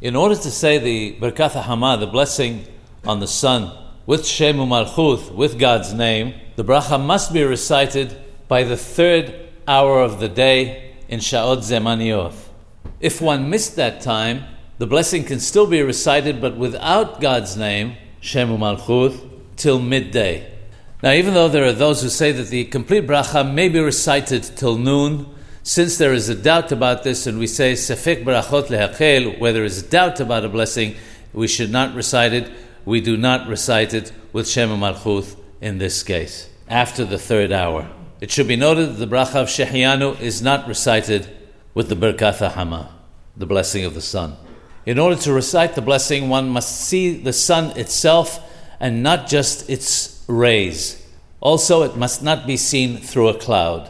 In order to say the Birkat Hama, the blessing on the sun, with Shem Malchuth, with God's name, the bracha must be recited by the third hour of the day in Sha'ot Zemaniyot. If one missed that time, the blessing can still be recited, but without God's name, Shem Malchuth, till midday. Now, even though there are those who say that the complete bracha may be recited till noon, since there is a doubt about this, and we say sefek brachot lehakel, where there is a doubt about a blessing, we should not recite it. We do not recite it with Shem Malchuth in this case, after the third hour. It should be noted that the bracha of Shehianu is not recited with the Birkat Hama, the blessing of the sun. In order to recite the blessing, one must see the sun itself and not just its rays. Also, it must not be seen through a cloud.